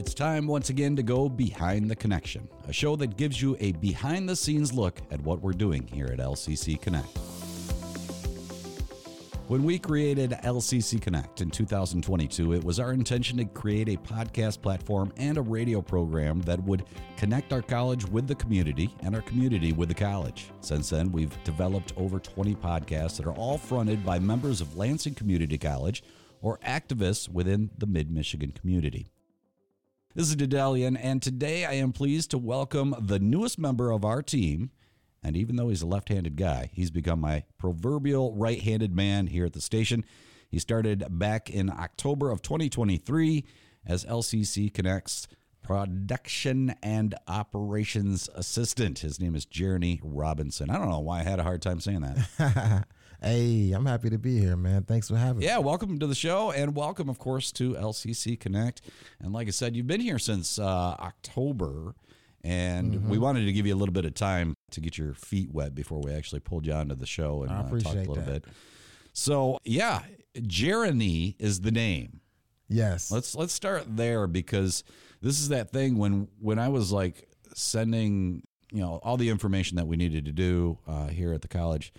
It's time once again to go behind the connection, a show that gives you a behind the scenes look at what we're doing here at LCC Connect. When we created LCC Connect in 2022, it was our intention to create a podcast platform and a radio program that would connect our college with the community and our community with the college. Since then, we've developed over 20 podcasts that are all fronted by members of Lansing Community College or activists within the Mid Michigan community. This is Dedalian, and today I am pleased to welcome the newest member of our team. And even though he's a left handed guy, he's become my proverbial right handed man here at the station. He started back in October of 2023 as LCC Connects production and operations assistant. His name is Jereny Robinson. I don't know why I had a hard time saying that. hey, I'm happy to be here, man. Thanks for having yeah, me. Yeah, welcome to the show and welcome, of course, to LCC Connect. And like I said, you've been here since uh, October. And mm-hmm. we wanted to give you a little bit of time to get your feet wet before we actually pulled you onto the show and uh, talk a little that. bit. So yeah, Jereny is the name. Yes. Let's let's start there because this is that thing when when I was like sending you know all the information that we needed to do uh, here at the college.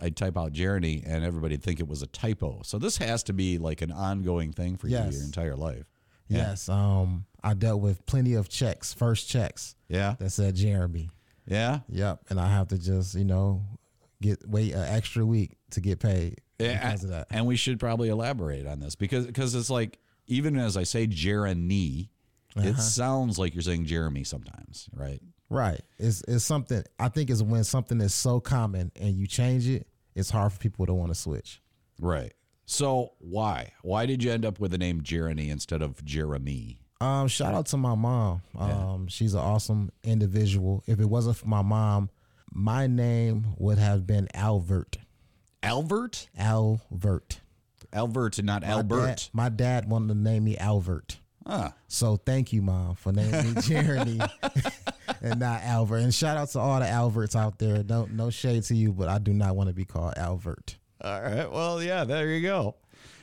I'd type out Jereny and everybody'd think it was a typo. So this has to be like an ongoing thing for yes. you your entire life. Yeah. Yes. Um, I dealt with plenty of checks, first checks. Yeah. That said Jeremy. Yeah. Yep. And I have to just, you know, get wait an extra week to get paid yeah, because of that. And we should probably elaborate on this because because it's like even as I say Jereny, uh-huh. it sounds like you're saying Jeremy sometimes, right? Right. It's it's something I think is when something is so common and you change it, it's hard for people to want to switch. Right. So why? Why did you end up with the name Jereny instead of Jeremy? Um, shout out to my mom. Um, yeah. she's an awesome individual. If it wasn't for my mom, my name would have been Albert. Albert? Albert. Albert and not my Albert. Dad, my dad wanted to name me Albert. Ah. So thank you, mom, for naming me Jereny and not Albert. And shout out to all the Alberts out there. No, no shade to you, but I do not want to be called Albert. All right. Well, yeah, there you go.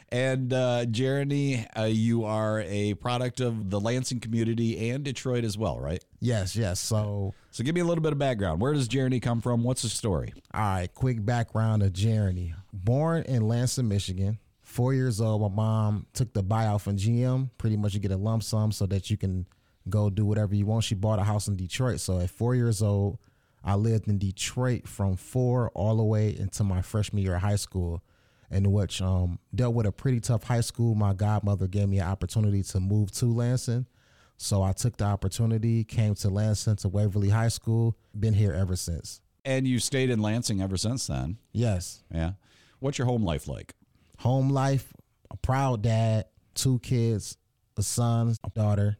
And uh, Jereny, uh, you are a product of the Lansing community and Detroit as well, right? Yes, yes. So, so give me a little bit of background. Where does Jereny come from? What's the story? All right, quick background of Jereny. Born in Lansing, Michigan. Four years old, my mom took the buyout from GM. Pretty much, you get a lump sum so that you can go do whatever you want. She bought a house in Detroit. So at four years old, I lived in Detroit from four all the way into my freshman year of high school in which um, dealt with a pretty tough high school. My godmother gave me an opportunity to move to Lansing. So I took the opportunity, came to Lansing to Waverly High School, been here ever since. And you stayed in Lansing ever since then? Yes. Yeah. What's your home life like? Home life, a proud dad, two kids, a son, a daughter,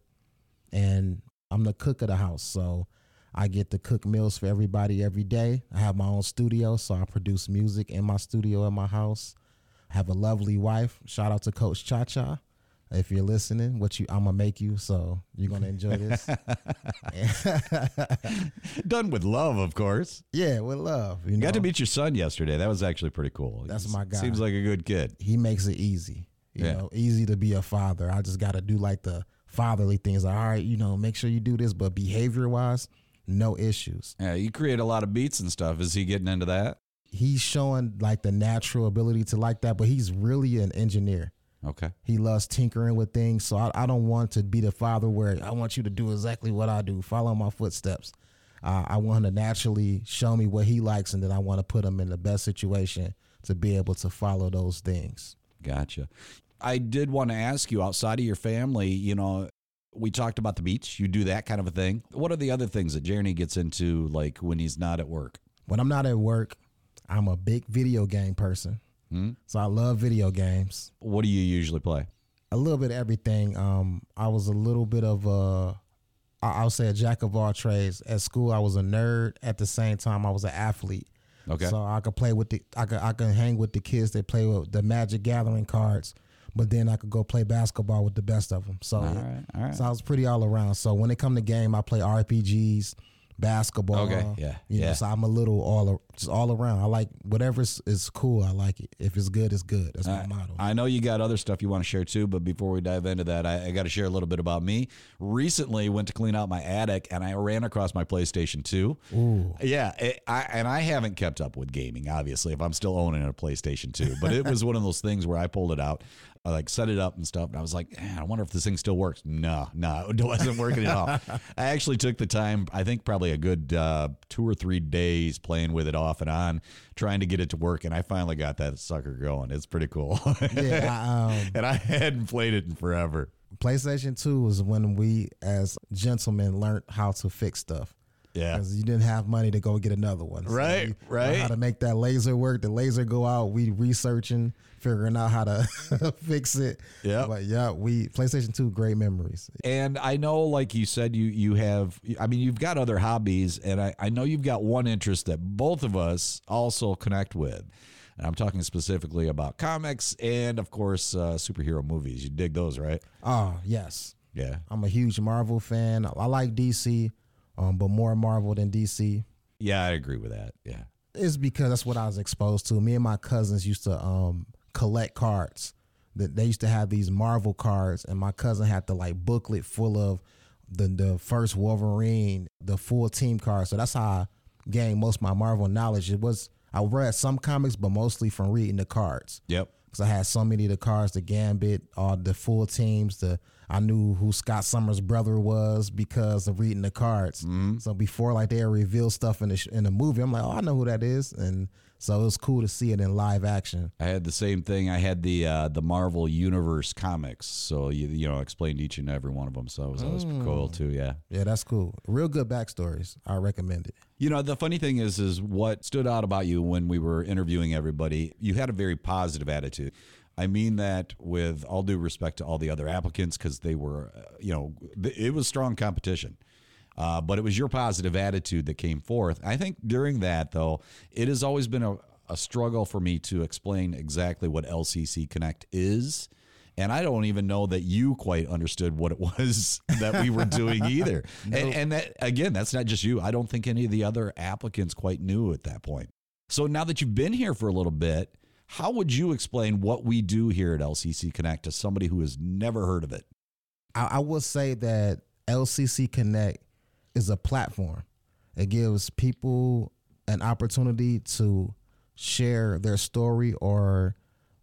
and I'm the cook of the house. So I get to cook meals for everybody every day. I have my own studio, so I produce music in my studio at my house. I have a lovely wife. Shout out to Coach Cha Cha. If you're listening, what you I'm gonna make you, so you're gonna enjoy this. Done with love, of course. Yeah, with love. You, know? got to meet your son yesterday. That was actually pretty cool. That's He's, my guy. Seems like a good kid. He makes it easy. You yeah. know, easy to be a father. I just got to do like the fatherly things. Like, all right, you know, make sure you do this, but behavior wise, no issues. Yeah, you create a lot of beats and stuff. Is he getting into that? He's showing like the natural ability to like that, but he's really an engineer. Okay. He loves tinkering with things. So I, I don't want to be the father where I want you to do exactly what I do, follow my footsteps. Uh, I want him to naturally show me what he likes, and then I want to put him in the best situation to be able to follow those things. Gotcha. I did want to ask you outside of your family, you know, we talked about the beach. You do that kind of a thing. What are the other things that Jereny gets into, like when he's not at work? When I'm not at work, I'm a big video game person. Hmm? So I love video games. What do you usually play? A little bit of everything. Um, I was a little bit of a, I'll say a jack of all trades. At school, I was a nerd. At the same time, I was an athlete. Okay. So I could play with the, I could, I could hang with the kids that play with the Magic Gathering cards but then I could go play basketball with the best of them. So, all right, all right. so I was pretty all around. So when it come to game, I play RPGs, basketball. Okay, yeah, You know, yeah. so I'm a little all just all around. I like whatever is, is cool. I like it. If it's good, it's good. That's my motto. I know you got other stuff you want to share too, but before we dive into that, I, I got to share a little bit about me. Recently, went to clean out my attic and I ran across my PlayStation 2. Ooh. Yeah, it, I, and I haven't kept up with gaming, obviously, if I'm still owning a PlayStation 2. But it was one of those things where I pulled it out, I like set it up and stuff, and I was like, "Man, I wonder if this thing still works. No, no, it wasn't working at all. I actually took the time, I think probably a good uh, two or three days playing with it off and on, trying to get it to work, and I finally got that sucker going. It's pretty cool. Yeah, um, and I hadn't played it in forever. PlayStation 2 was when we, as gentlemen, learned how to fix stuff. Yeah. Because you didn't have money to go get another one. So Right, right. How to make that laser work. The laser go out. We researching, figuring out how to fix it. Yeah. But yeah, we PlayStation 2, great memories. And I know, like you said, you you have. I mean, you've got other hobbies, and I, I know you've got one interest that both of us also connect with. And I'm talking specifically about comics and, of course, uh, superhero movies. You dig those, right? Oh, yes. Yeah, I'm a huge Marvel fan. I like DC, um, but more Marvel than DC. yeah, I agree with that. Yeah, It's because that's what I was exposed to. Me and my cousins used to um, collect cards. That they used to have these Marvel cards, and my cousin had the like booklet full of the the first Wolverine, the full team card. So that's how I gained most of my Marvel knowledge. It was I read some comics, but mostly from reading the cards yep. because I had so many of the cards, the Gambit, all the full teams. The I knew who Scott Summers' brother was because of reading the cards. So before like they reveal stuff in the sh- in the movie, I'm like, oh, I know who that is, and so it was cool to see it in live action. I had the same thing. I had the uh, the Marvel Universe comics, so you you know explained each and every one of them. So that was, that was cool too. Yeah. Yeah, that's cool. Real good backstories. I recommend it. You know, the funny thing is, is what stood out about you when we were interviewing everybody. You had a very positive attitude. I mean that with all due respect to all the other applicants, because they were, uh, you know, it was strong competition. Uh, but it was your positive attitude that came forth. I think during that, though, it has always been a, a struggle for me to explain exactly what LCC Connect is. And I don't even know that you quite understood what it was that we were doing either. and, and that, again, that's not just you. I don't think any of the other applicants quite knew at that point. So now that you've been here for a little bit, how would you explain what we do here at LCC Connect to somebody who has never heard of it? I, I will say that LCC Connect is a platform. It gives people an opportunity to share their story or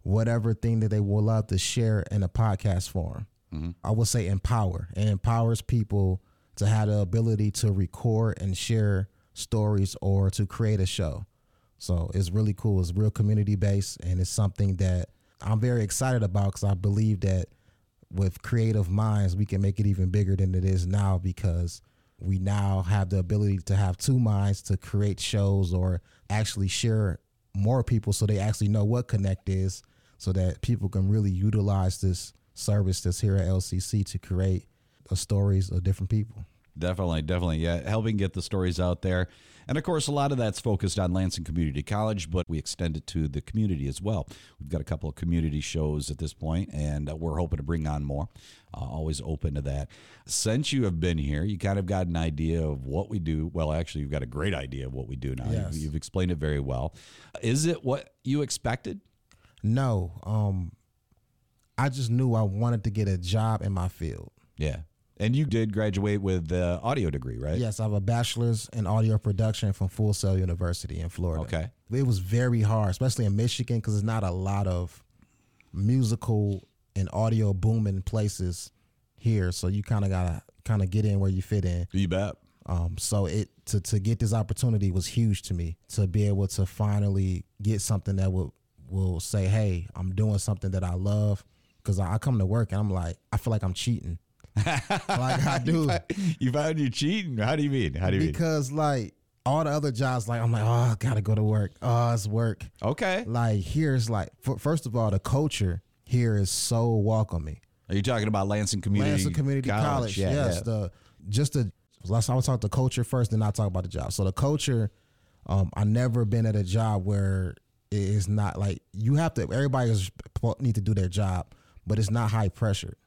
whatever thing that they would love to share in a podcast form. Mm-hmm. I would say empower. It empowers people to have the ability to record and share stories or to create a show. So it's really cool. It's real community based and it's something that I'm very excited about because I believe that with creative minds, we can make it even bigger than it is now because we now have the ability to have two minds to create shows or actually share more people so they actually know what Connect is so that people can really utilize this service that's here at LCC to create stories of different people. Definitely, definitely. Yeah, helping get the stories out there. And of course, a lot of that's focused on Lansing Community College, but we extend it to the community as well. We've got a couple of community shows at this point, and uh, we're hoping to bring on more. Uh, always open to that. Since you have been here, you kind of got an idea of what we do. Well, actually, you've got a great idea of what we do now. Yes. You've, you've explained it very well. Is it what you expected? No, um, I just knew I wanted to get a job in my field. Yeah. And you did graduate with the audio degree, right? Yes, I have a bachelor's in audio production from Full Sail University in Florida. Okay. It was very hard, especially in Michigan, because there's not a lot of musical and audio booming places here. So you kind of gotta kind of get in where you fit in. You bet. Um, so it to to get this opportunity was huge to me to be able to finally get something that will will say, hey, I'm doing something that I love. Because I, I come to work and I'm like, I feel like I'm cheating. Like I do. You found you cheating? How do you mean? How do you mean? because like all the other jobs, like I'm like, oh, I gotta go to work. Oh, it's work. Okay. Like here's like, f- first of all, the culture here is so welcoming. Are you talking about Lansing Community Lansing Community College, Yeah, yes. yeah. The just the last time I talk the culture first, then I talk about the job. So the culture, um, I never been at a job where it is not like you have to. Everybody is need to do their job, but it's not high pressure.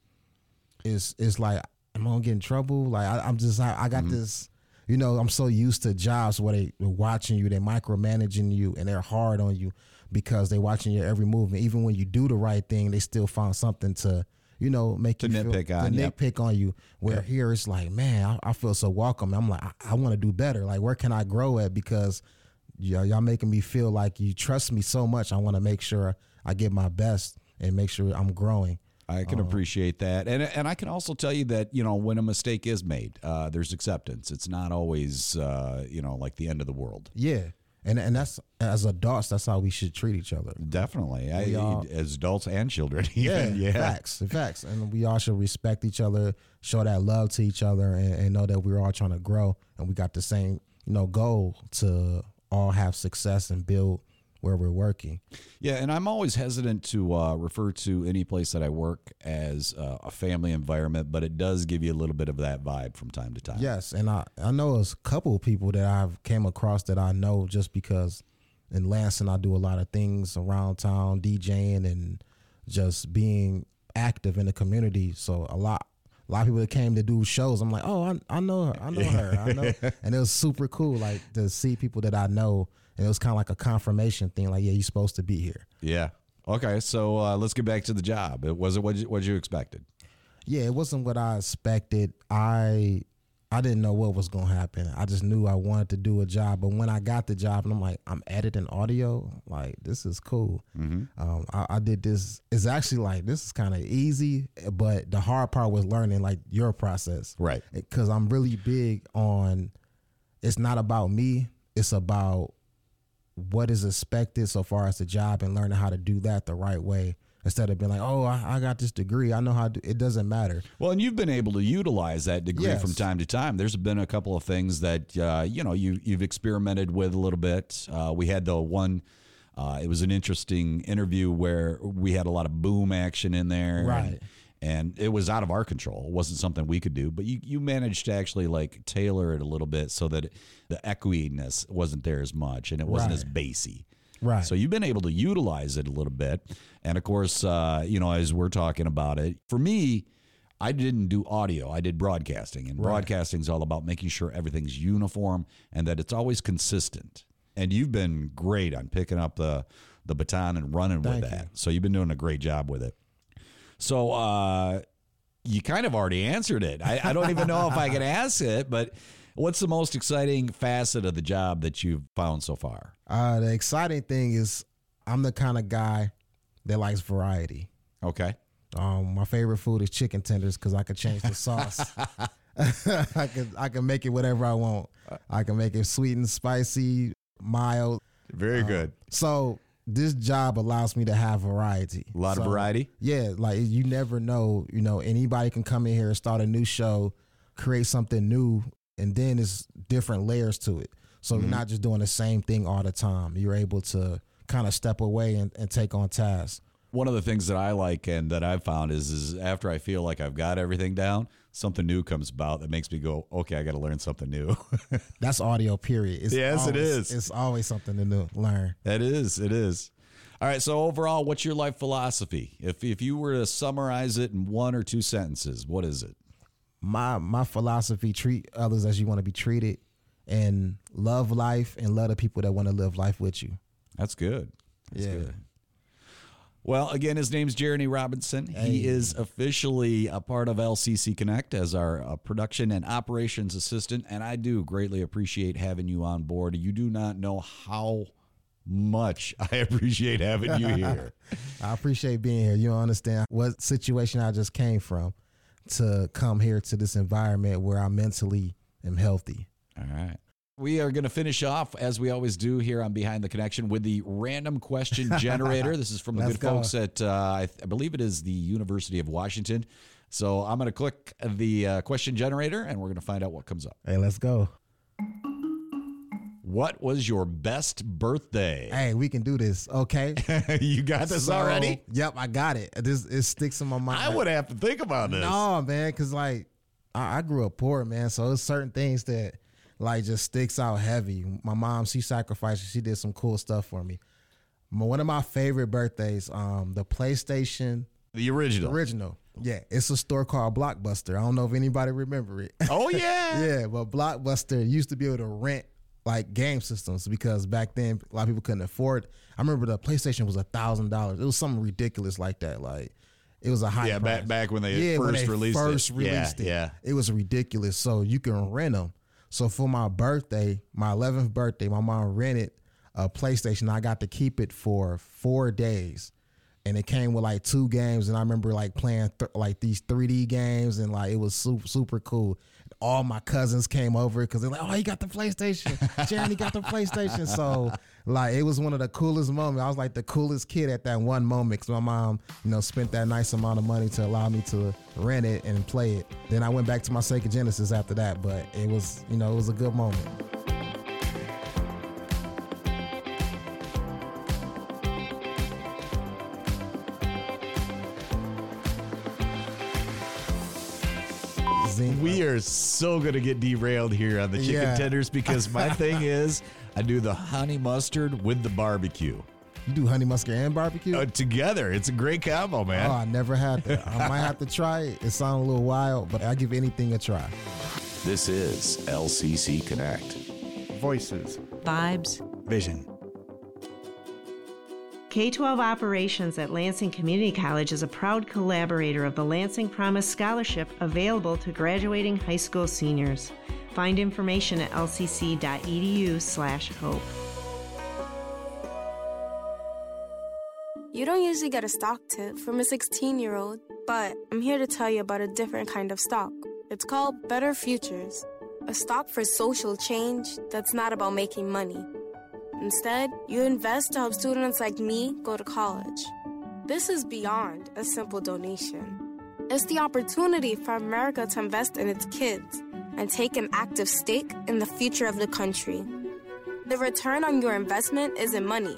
It's it's like I'm gonna get in trouble. Like I, I'm just I, I got Mm-hmm. this. you know, I'm so used to jobs where they are watching you, they micromanaging you, and they're hard on you because they're watching your every move. And even when you do the right thing, they still find something to, you know, make To you nitpick feel, on, yep. nitpick on you. Where here it's like, man, I, I feel so welcome. I'm like, I, I want to do better. Like, where can I grow at? Because y'all, y'all making me feel like you trust me so much. I want to make sure I give my best and make sure I'm growing. I can appreciate that, and and I can also tell you that you know when a mistake is made, uh, there's acceptance. It's not always uh, you know like the end of the world. Yeah. And and that's as adults, that's how we should treat each other. Definitely, I, all- as adults and children. Yeah, yeah. facts, facts, and we all should respect each other, show that love to each other, and, and know that we're all trying to grow, and we got the same, you know, goal to all have success and build where we're working. Yeah, and I'm always hesitant to uh, refer to any place that I work as uh, a family environment, but it does give you a little bit of that vibe from time to time. Yes, and I I know a couple of people that I've came across that I know just because in Lansing I do a lot of things around town, DJing and just being active in the community. So a lot a lot of people that came to do shows, I'm like, oh, I, I know her, I know her, I know, and it was super cool, like to see people that I know, and it was kind of like a confirmation thing, like, yeah, you're supposed to be here. Yeah. Okay, so uh, let's get back to the job. It was it what you, what you expected? Yeah, it wasn't what I expected. I I didn't know what was gonna happen. I just knew I wanted to do a job. But when I got the job, and I'm like, I'm editing audio. Like this is cool. Um, I, I did this. It's actually like this is kind of easy, but the hard part was learning like your process. Right. Because I'm really big on. It's not about me. It's about what is expected so far as the job and learning how to do that the right way instead of being like, oh, I, I got this degree. I know how do it. doesn't matter. Well, and you've been able to utilize that degree Yes. from time to time. There's been a couple of things that uh, you know you you've experimented with a little bit. Uh, we had the one. Uh, it was an interesting interview where we had a lot of boom action in there, Right. And, and it was out of our control. It wasn't something we could do, but you you managed to actually like tailor it a little bit so that the equiness wasn't there as much and it wasn't Right. as bassy. Right. So you've been able to utilize it a little bit. And of course, uh, you know, as we're talking about it, for me, I didn't do audio. I did broadcasting. And broadcasting is all about making sure everything's uniform and that it's always consistent. And you've been great on picking up the the baton and running Thank with you. that. So you've been doing a great job with it. So uh you kind of already answered it. I, I don't even know if I can ask it, but what's the most exciting facet of the job that you've found so far? Uh, the exciting thing is I'm the kind of guy that likes variety. Okay. Um, my favorite food is chicken tenders because I can change the sauce. I can I can make it whatever I want. I can make it sweet and spicy, mild. Very good. So this job allows me to have variety. A lot of variety. Yeah, like you never know. You know, anybody can come in here and start a new show, create something new, and then it's different layers to it. So Mm-hmm. you're not just doing the same thing all the time. You're able to kind of step away and, and take on tasks. One of the things that I like and that I've found is is after I feel like I've got everything down, something new comes about that makes me go, okay, I got to learn something new. That's audio. Period. It's Yes, it always- is. It's always something to new, learn. that is, it is. All right. So overall, what's your life philosophy? If if you were to summarize it in one or two sentences, what is it? My my philosophy: treat others as you want to be treated, and love life and love the people that want to live life with you. That's good. That's Yeah. good. Well, again, his name's Jereny Robinson. He is officially a part of LCC Connect as our uh, production and operations assistant, and I do greatly appreciate having you on board. You do not know how much I appreciate having you here. I appreciate being here. You understand what situation I just came from to come here to this environment where I mentally am healthy. All right. We are going to finish off, as we always do here on Behind the Connection, with the random question generator. this is from the Let's good go. folks at, uh, I, th- I believe it is the University of Washington. So I'm going to click the uh, question generator and we're going to find out what comes up. Hey, let's go. What was your best birthday? Hey, we can do this. Okay. you got this So, already? Yep, I got it. This it sticks in my mind. I would have to think about this. No, man, because like I, I grew up poor, man. So it's certain things that like just sticks out heavy. My mom, she sacrificed. She did some cool stuff for me. My- One of my favorite birthdays, um, the PlayStation The original. original. Yeah, it's a store called Blockbuster. I don't know if anybody remember it. Oh yeah. yeah, but Blockbuster used to be able to rent like game systems because back then a lot of people couldn't afford. I remember the PlayStation was a thousand dollars. It was something ridiculous like that. Like it was a high. Yeah, price. back back when they yeah, first when they released first it. released yeah, it. Yeah. It was ridiculous. So you can rent them. So for my birthday, my 11th birthday, my mom rented a PlayStation. I got to keep it for four days. And it came with like two games, and I remember like playing th- like these 3D games, and like it was super super cool. All my cousins came over because they're like, "Oh, he got the PlayStation. Jereny got the PlayStation." So like it was one of the coolest moments. I was like the coolest kid at that one moment because my mom, you know, spent that nice amount of money to allow me to rent it and play it. Then I went back to my Sega Genesis after that, but it was you know it was a good moment. We are so gonna get derailed here on the chicken Yeah. tenders because my thing is I do the honey mustard with the barbecue You do honey mustard and barbecue? uh, together. It's a great combo, man. Oh, I never had that. I might have to try it. It sounds a little wild, but I give anything a try. This is LCC Connect. Voices. Vibes. Vision. K 12 Operations at Lansing Community College is a proud collaborator of the Lansing Promise Scholarship available to graduating high school seniors. Find information at lcc.edu/slash hope. You don't usually get a stock tip from a 16 year old, but I'm here to tell you about a different kind of stock. It's called Better Futures, a stock for social change that's not about making money. Instead, you invest to help students like me go to college. This is beyond a simple donation. It's the opportunity for America to invest in its kids and take an active stake in the future of the country. The return on your investment isn't money.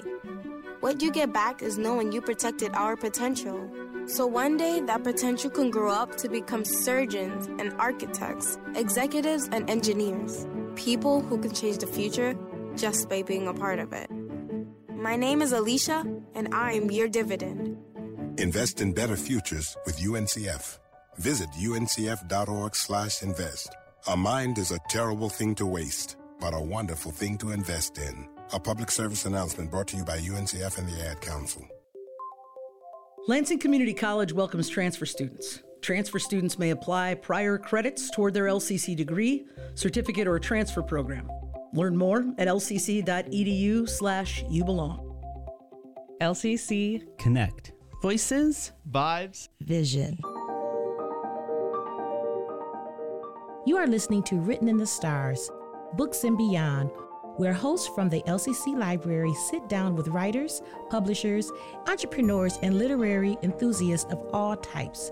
What you get back is knowing you protected our potential. So one day, that potential can grow up to become surgeons and architects, executives and engineers, people who can change the future just by being a part of it. My name is Alicia, and I'm your dividend. Invest in better futures with UNCF. Visit uncf.org/invest. A mind is a terrible thing to waste, but a wonderful thing to invest in. A public service announcement brought to you by UNCF and the Ad Council. Lansing Community College welcomes transfer students. Transfer students may apply prior credits toward their LCC degree, certificate, or transfer program. Learn more at lcc.edu slash you belong. LCC Connect. Voices, Vibes. Vision. You are listening to Written in the Stars, Books and Beyond, where hosts from the LCC Library sit down with writers, publishers, entrepreneurs, and literary enthusiasts of all types.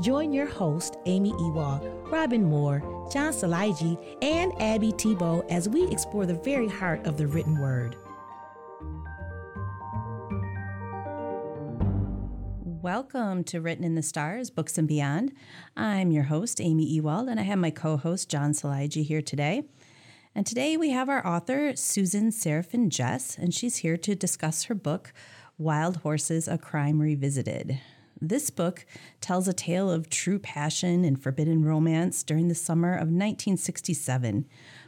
Join your host, Amy Ewald, Robin Moore, John Salaiji, and Abby Tebow as we explore the very heart of the written word. Welcome to Written in the Stars, Books and Beyond. I'm your host, Amy Ewald, and I have my co host, John Salaiji, here today. And today we have our author, Susan Serafin-Jess, and she's here to discuss her book, Wild Horses A Crime Revisited. This book tells a tale of true passion and forbidden romance during the summer of 1967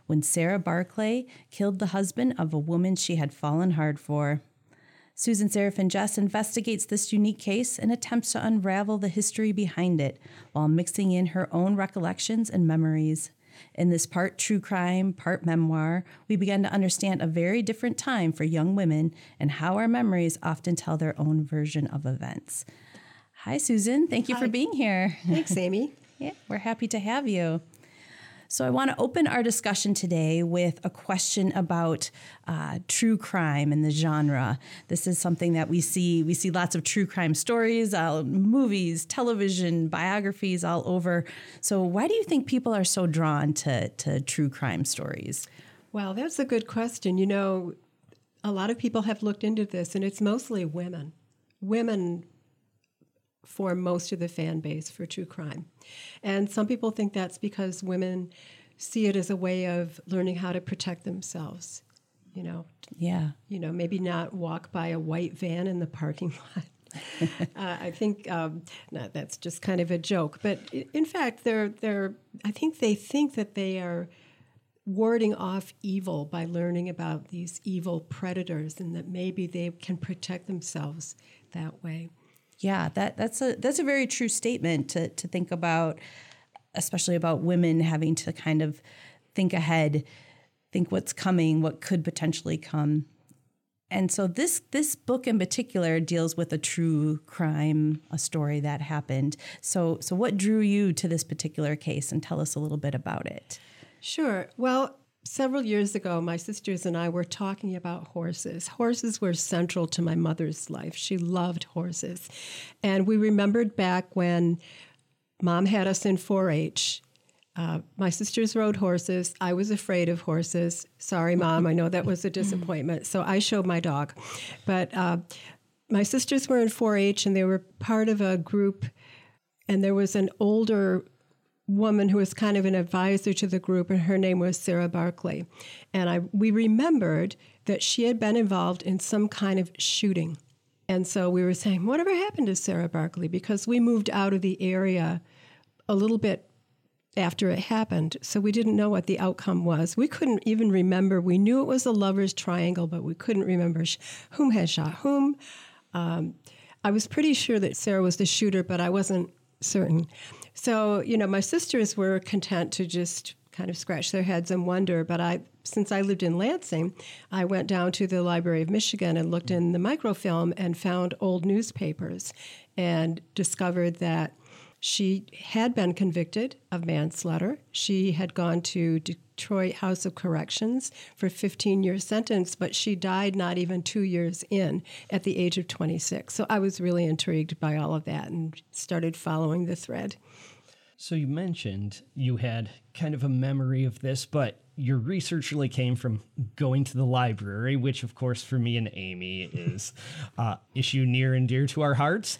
when Sarah Barclay killed the husband of a woman she had fallen hard for. Susan Serafin-Jess investigates this unique case and attempts to unravel the history behind it while mixing in her own recollections and memories. In this part true crime, part memoir, we begin to understand a very different time for young women and how our memories often tell their own version of events. Hi, Susan. Thank you for being here. Thanks, Amy. Yeah, we're happy to have you. So, I want to open our discussion today with a question about uh, true crime and the genre. This is something that we see. We see lots of true crime stories, uh, movies, television, biographies all over. So, why do you think people are so drawn to, to true crime stories? Well, that's a good question. You know, a lot of people have looked into this, and it's mostly women. Women form most of the fan base for true crime. And some people think that's because women see it as a way of learning how to protect themselves. You know, Yeah. you know, maybe not walk by a white van in the parking lot. uh, I think um, no, that's just kind of a joke, but in fact, they're they're. I think they think that they are warding off evil by learning about these evil predators, and that maybe they can protect themselves that way. Yeah, that that's a that's a very true statement to to think about, especially about women having to kind of think ahead, think what's coming, what could potentially come. And so this this book in particular deals with a true crime, a story that happened. So so what drew you to this particular case and tell us a little bit about it? Sure. Well, several years ago my sisters and I were talking about horses. Horses were central to my mother's life. She loved horses. And we remembered back when mom had us in 4-H uh, my sisters rode horses. I was afraid of horses. Sorry, mom. I know that was a disappointment. So I showed my dog. But uh, my sisters were in 4 H and they were part of a group, and there was an older woman who was kind of an advisor to the group, and her name was Sarah Barkley. And I, we remembered that she had been involved in some kind of shooting. And so we were saying, whatever happened to Sarah Barkley? Because we moved out of the area a little bit after it happened. So we didn't know what the outcome was. We couldn't even remember. We knew it was a lover's triangle, but we couldn't remember whom had shot whom. Um, I was pretty sure that Sarah was the shooter, but I wasn't certain. So, you know, my sisters were content to just kind of scratch their heads and wonder. But I, since I lived in Lansing, I went down to the Library of Michigan and looked in the microfilm and found old newspapers and discovered that she had been convicted of manslaughter. She had gone to Detroit House of Corrections for a 15 year sentence, but she died not even two years in at the age of 26. So I was really intrigued by all of that and started following the thread. So you mentioned you had kind of a memory of this, but your research really came from going to the library, which, of course, for me and Amy is uh, issue near and dear to our hearts.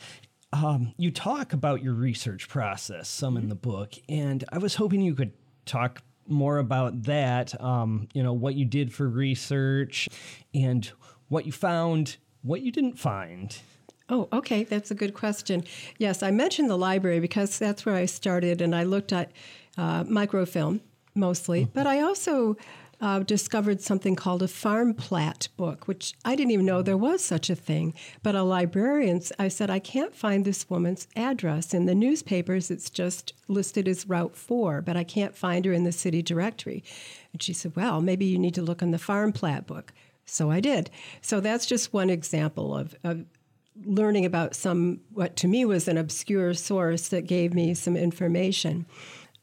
Um, you talk about your research process some in the book, and I was hoping you could talk more about that. Um, you know, what you did for research and what you found, what you didn't find. Oh, okay. That's a good question. Yes, I mentioned the library because that's where I started, and I looked at uh, microfilm mostly, mm-hmm. but I also uh, discovered something called a farm plat book, which I didn't even know there was such a thing. But a librarian, I said, I can't find this woman's address. In the newspapers, it's just listed as Route 4, but I can't find her in the city directory. And she said, Well, maybe you need to look in the farm plat book. So I did. So that's just one example of, of learning about some, what to me was an obscure source that gave me some information.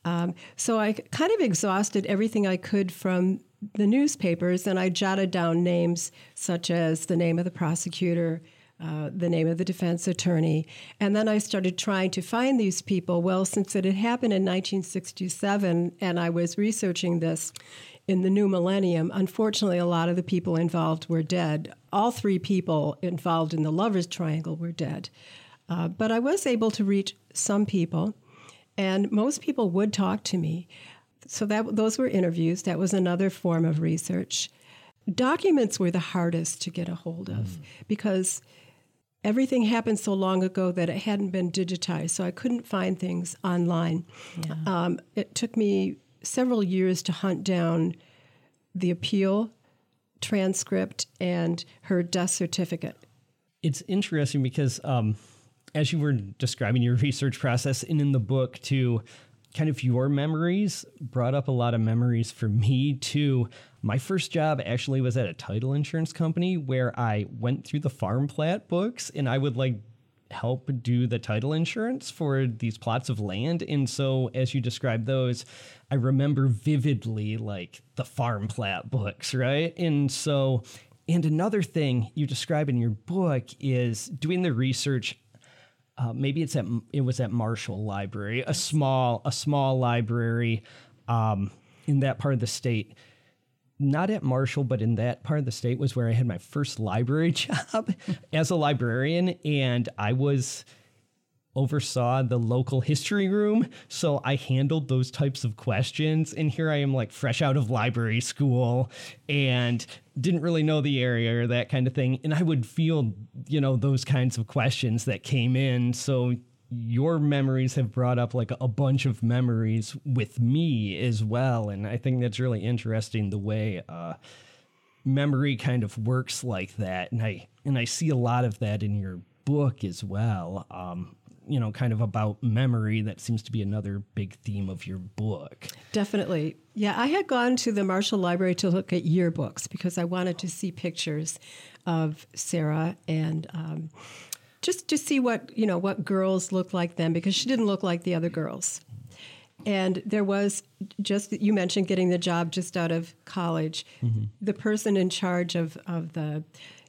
Um, so I kind of exhausted everything I could from the newspapers and I jotted down names such as the name of the prosecutor, uh, the name of the defense attorney. And then I started trying to find these people. Well, since it had happened in 1967 and I was researching this in the new millennium, unfortunately, a lot of the people involved were dead. All three people involved in the Lovers Triangle were dead. Uh, but I was able to reach some people, and most people would talk to me so that those were interviews. That was another form of research. Documents were the hardest to get a hold of mm. because everything happened so long ago that it hadn't been digitized, so I couldn't find things online. Yeah. Um, it took me several years to hunt down the appeal transcript and her death certificate. It's interesting because um, as you were describing your research process and in the book too, kind of your memories brought up a lot of memories for me too. My first job actually was at a title insurance company where I went through the farm plat books and I would like help do the title insurance for these plots of land. And so as you describe those, I remember vividly like the farm plat books, right? And so and another thing you describe in your book is doing the research uh, maybe it's at it was at Marshall Library, a small a small library um, in that part of the state. Not at Marshall, but in that part of the state was where I had my first library job as a librarian, and I was oversaw the local history room. So I handled those types of questions. And here I am, like fresh out of library school and didn't really know the area or that kind of thing. And I would feel, you know, those kinds of questions that came in. So your memories have brought up like a bunch of memories with me as well. And I think that's really interesting the way uh, memory kind of works like that. And I and I see a lot of that in your book as well. Um, you know, kind of about memory. That seems to be another big theme of your book. Definitely. Yeah, I had gone to the Marshall Library to look at yearbooks because I wanted to see pictures of Sarah and um, just to see what, you know, what girls looked like then because she didn't look like the other girls. And there was just, you mentioned getting the job just out of college. Mm-hmm. The person in charge of, of the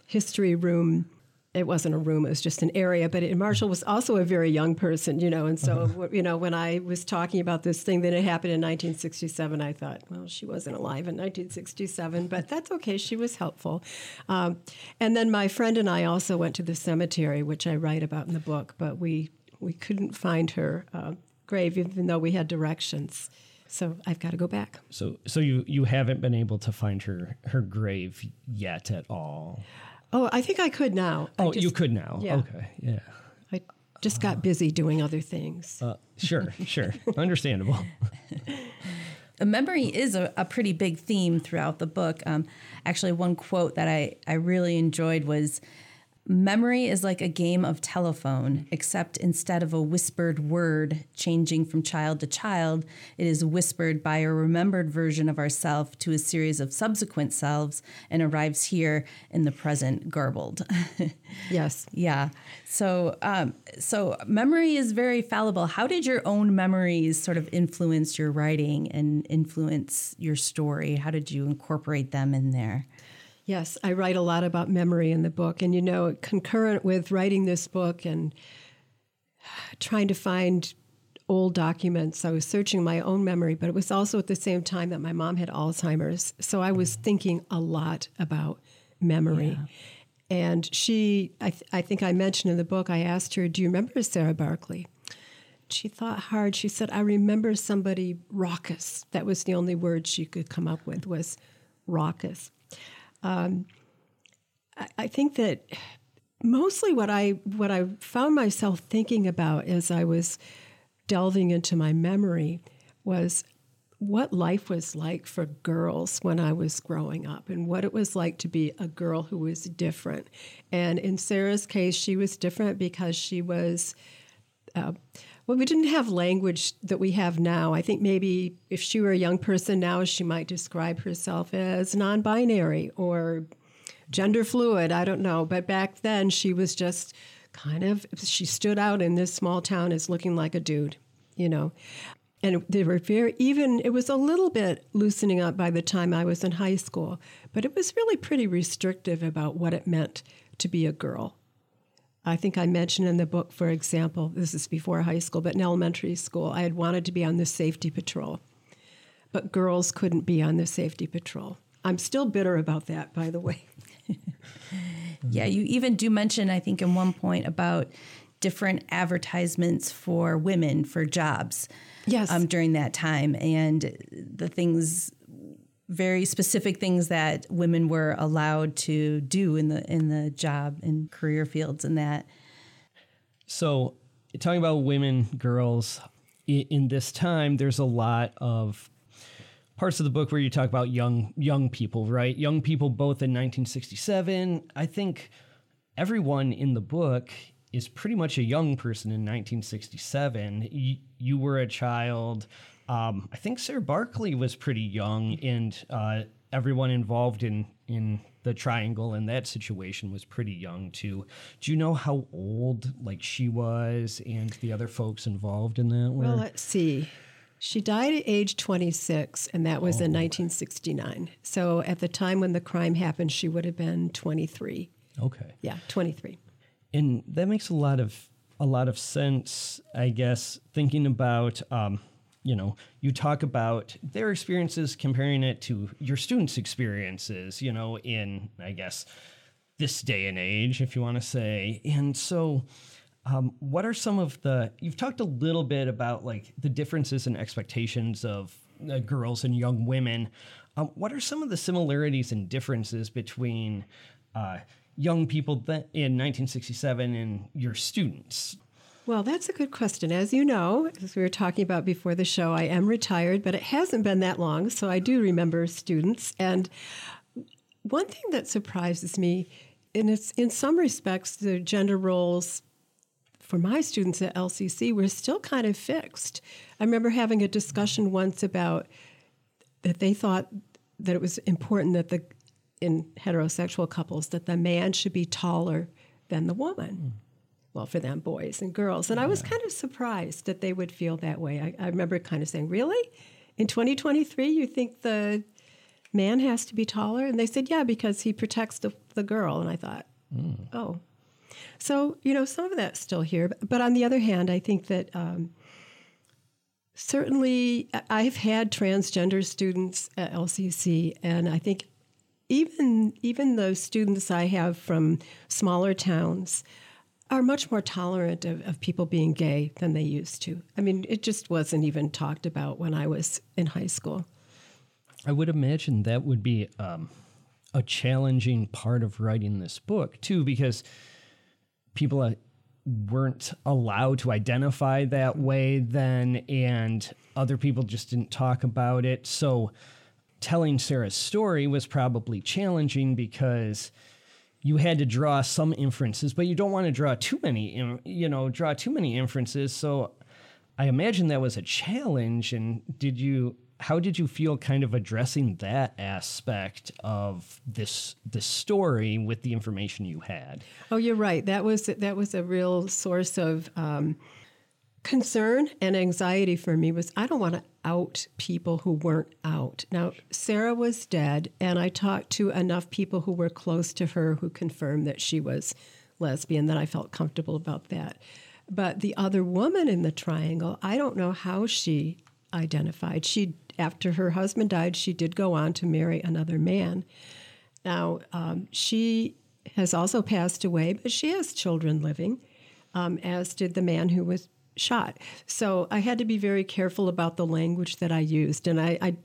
history room it wasn't a room, it was just an area. But Marshall was also a very young person, you know. And so, uh-huh. you know, when I was talking about this thing that had happened in 1967, I thought, well, she wasn't alive in 1967, but that's okay. She was helpful. Um, and then my friend and I also went to the cemetery, which I write about in the book, but we, we couldn't find her uh, grave, even though we had directions. So I've got to go back. So, so you you haven't been able to find her her grave yet at all. Oh, I think I could now. Oh, just, you could now. Yeah. Okay, yeah. I just got busy doing other things. Uh, sure, sure, understandable. memory is a, a, pretty big theme throughout the book. Um, actually, one quote that I, I really enjoyed was Memory is like a game of telephone, except instead of a whispered word changing from child to child, it is whispered by a remembered version of ourself to a series of subsequent selves and arrives here in the present garbled. yes. Yeah. So, um, so memory is very fallible. How did your own memories sort of influence your writing and influence your story? How did you incorporate them in there? Yes, I write a lot about memory in the book. And, you know, concurrent with writing this book and trying to find old documents, I was searching my own memory, but it was also at the same time that my mom had Alzheimer's. So I was thinking a lot about memory. Yeah. And she, I, th- I think I mentioned in the book, I asked her, Do you remember Sarah Barkley? She thought hard. She said, I remember somebody raucous. That was the only word she could come up with was raucous. Um, I, I think that mostly what I what I found myself thinking about as I was delving into my memory was what life was like for girls when I was growing up and what it was like to be a girl who was different. And in Sarah's case, she was different because she was. Uh, well, we didn't have language that we have now. I think maybe if she were a young person now, she might describe herself as non binary or gender fluid. I don't know. But back then, she was just kind of, she stood out in this small town as looking like a dude, you know. And they were very, even, it was a little bit loosening up by the time I was in high school, but it was really pretty restrictive about what it meant to be a girl. I think I mentioned in the book, for example, this is before high school, but in elementary school, I had wanted to be on the safety patrol, but girls couldn't be on the safety patrol. I'm still bitter about that, by the way. yeah, you even do mention, I think, in one point about different advertisements for women for jobs. Yes. Um, during that time, and the things very specific things that women were allowed to do in the in the job and career fields and that. So, talking about women, girls, in this time, there's a lot of parts of the book where you talk about young young people, right? Young people both in 1967. I think everyone in the book is pretty much a young person in 1967. You, you were a child um, I think Sarah Barkley was pretty young, and uh, everyone involved in in the triangle in that situation was pretty young too. Do you know how old like she was and the other folks involved in that? Were? Well, let's see. She died at age 26, and that was oh. in 1969. So at the time when the crime happened, she would have been 23. Okay. Yeah, 23. And that makes a lot of a lot of sense, I guess, thinking about um, you know, you talk about their experiences, comparing it to your students' experiences, you know, in, I guess, this day and age, if you want to say. And so, um, what are some of the, you've talked a little bit about like the differences and expectations of uh, girls and young women. Um, what are some of the similarities and differences between uh, young people in 1967 and your students? Well, that's a good question. As you know, as we were talking about before the show, I am retired, but it hasn't been that long, so I do remember students. And one thing that surprises me, and it's in some respects, the gender roles for my students at LCC were still kind of fixed. I remember having a discussion once about that they thought that it was important that the in heterosexual couples that the man should be taller than the woman. Mm. Well, for them, boys and girls. And yeah. I was kind of surprised that they would feel that way. I, I remember kind of saying, Really? In 2023, you think the man has to be taller? And they said, Yeah, because he protects the, the girl. And I thought, mm. Oh. So, you know, some of that's still here. But on the other hand, I think that um, certainly I've had transgender students at LCC, and I think even even the students I have from smaller towns are much more tolerant of, of, people being gay than they used to. I mean, it just wasn't even talked about when I was in high school. I would imagine that would be um, a challenging part of writing this book too, because people uh, weren't allowed to identify that way then, and other people just didn't talk about it. So telling Sarah's story was probably challenging because you had to draw some inferences, but you don't want to draw too many, you know, draw too many inferences. So I imagine that was a challenge. And did you, how did you feel kind of addressing that aspect of this this story with the information you had? Oh, you're right. That was that was a real source of um, concern and anxiety for me was I don't want to out people who weren't out. Now, Sarah was dead, and I talked to enough people who were close to her who confirmed that she was lesbian, that I felt comfortable about that. But the other woman in the triangle, I don't know how she identified. She, after her husband died, she did go on to marry another man. Now, um, she has also passed away, but she has children living, um, as did the man who was shot. So I had to be very careful about the language that I used. And I, I,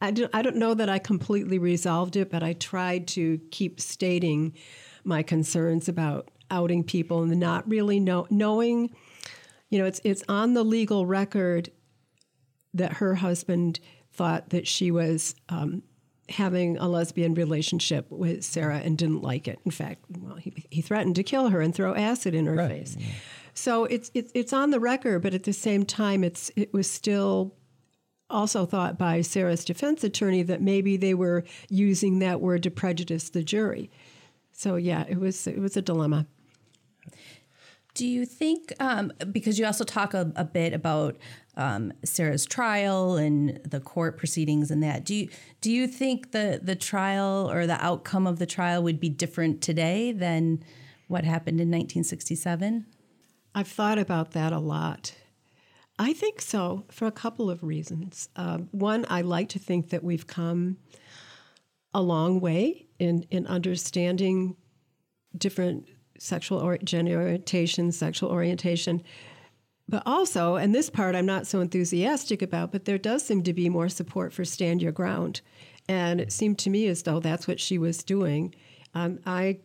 I, don't, I don't know that I completely resolved it, but I tried to keep stating my concerns about outing people and not really know, knowing, you know, it's, it's on the legal record that her husband thought that she was um, having a lesbian relationship with Sarah and didn't like it. In fact, well, he, he threatened to kill her and throw acid in her right. face. So it's, it's it's on the record, but at the same time, it's it was still also thought by Sarah's defense attorney that maybe they were using that word to prejudice the jury. So yeah, it was it was a dilemma. Do you think, um, because you also talk a, a bit about um, Sarah's trial and the court proceedings and that, do you do you think the the trial or the outcome of the trial would be different today than what happened in 1967? I've thought about that a lot. I think so for a couple of reasons. Uh, one, I like to think that we've come a long way in, in understanding different sexual or gender orientation, sexual orientation. But also, and this part I'm not so enthusiastic about, but there does seem to be more support for stand your ground. And it seemed to me as though that's what she was doing. Um, I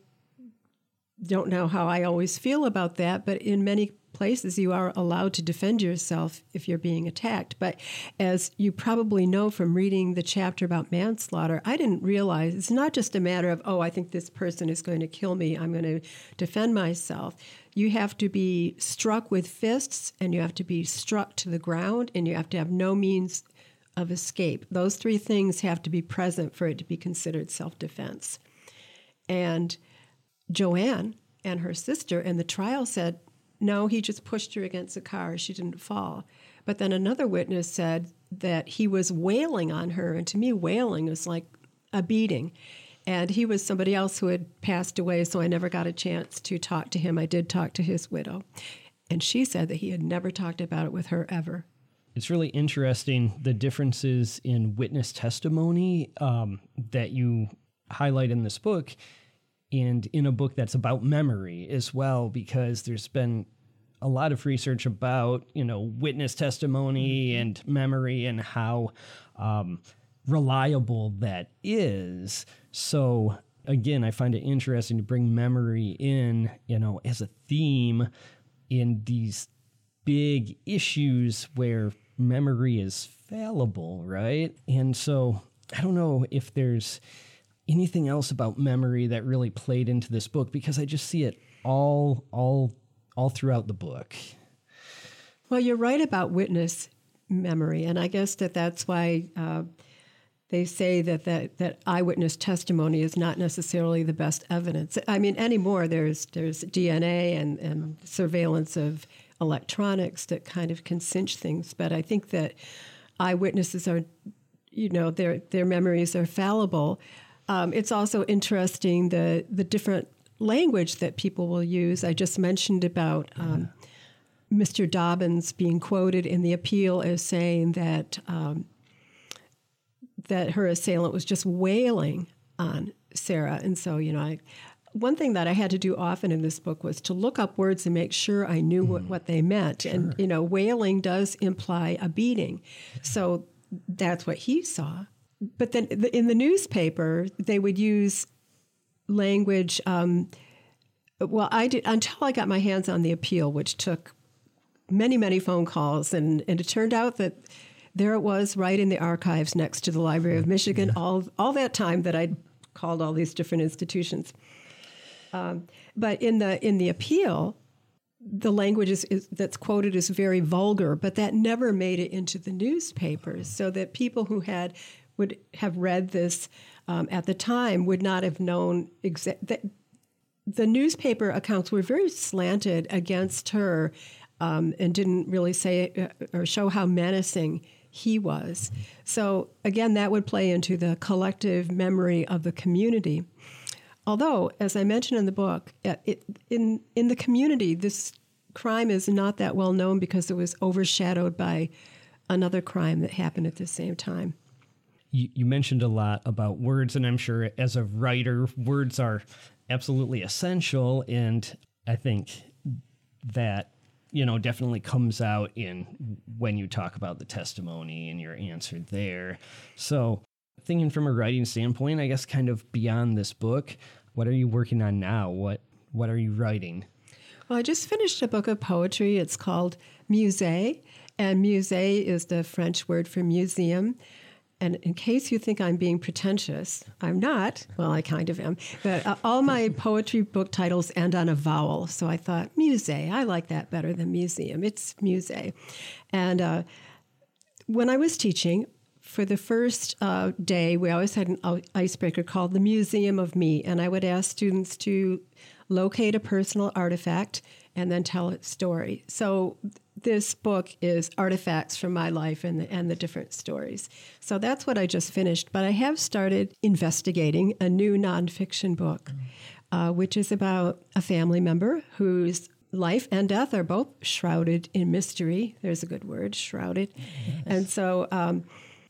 don't know how I always feel about that, but in many places you are allowed to defend yourself if you're being attacked. But as you probably know from reading the chapter about manslaughter, I didn't realize it's not just a matter of, oh, I think this person is going to kill me, I'm going to defend myself. You have to be struck with fists and you have to be struck to the ground and you have to have no means of escape. Those three things have to be present for it to be considered self defense. And Joanne and her sister in the trial said, no, he just pushed her against a car. She didn't fall. But then another witness said that he was wailing on her. And to me, wailing is like a beating. And he was somebody else who had passed away, so I never got a chance to talk to him. I did talk to his widow. And she said that he had never talked about it with her ever. It's really interesting the differences in witness testimony um, that you highlight in this book and in a book that's about memory as well, because there's been a lot of research about you know witness testimony mm-hmm. and memory and how um, reliable that is. So again, I find it interesting to bring memory in, you know, as a theme in these big issues where memory is fallible, right? And so I don't know if there's anything else about memory that really played into this book because I just see it all all all throughout the book. Well, you're right about witness memory, and I guess that that's why uh, they say that, that that eyewitness testimony is not necessarily the best evidence. I mean, anymore there's there's DNA and, and surveillance of electronics that kind of can cinch things, but I think that eyewitnesses are, you know, their their memories are fallible. Um, it's also interesting the the different language that people will use. I just mentioned about um, Mr. Dobbins being quoted in the appeal as saying that um, that her assailant was just wailing on Sarah, and so you know, I, one thing that I had to do often in this book was to look up words and make sure I knew mm. what, what they meant. Sure. And you know, wailing does imply a beating, so that's what he saw. But then in the newspaper, they would use language. Um, well, I did until I got my hands on the appeal, which took many, many phone calls, and, and it turned out that there it was, right in the archives next to the Library of Michigan. All all that time that I'd called all these different institutions. Um, but in the in the appeal, the language is, is, that's quoted is very vulgar, but that never made it into the newspapers, so that people who had would have read this um, at the time would not have known exactly. The newspaper accounts were very slanted against her um, and didn't really say uh, or show how menacing he was. So, again, that would play into the collective memory of the community. Although, as I mentioned in the book, uh, it, in, in the community, this crime is not that well known because it was overshadowed by another crime that happened at the same time you, you mentioned a lot about words, and I'm sure as a writer, words are absolutely essential. And I think that you know definitely comes out in when you talk about the testimony and your answer there. So thinking from a writing standpoint, I guess kind of beyond this book, what are you working on now? What what are you writing? Well, I just finished a book of poetry. It's called Musée, and musée is the French word for museum. And in case you think I'm being pretentious, I'm not. Well, I kind of am. But uh, all my poetry book titles end on a vowel. So I thought, musée, I like that better than museum. It's musée. And uh, when I was teaching, for the first uh, day, we always had an icebreaker called the Museum of Me. And I would ask students to locate a personal artifact and then tell its story. So this book is artifacts from my life and the, and the different stories. So that's what I just finished. But I have started investigating a new nonfiction book, uh, which is about a family member whose life and death are both shrouded in mystery. There's a good word, shrouded. Yes. And so um,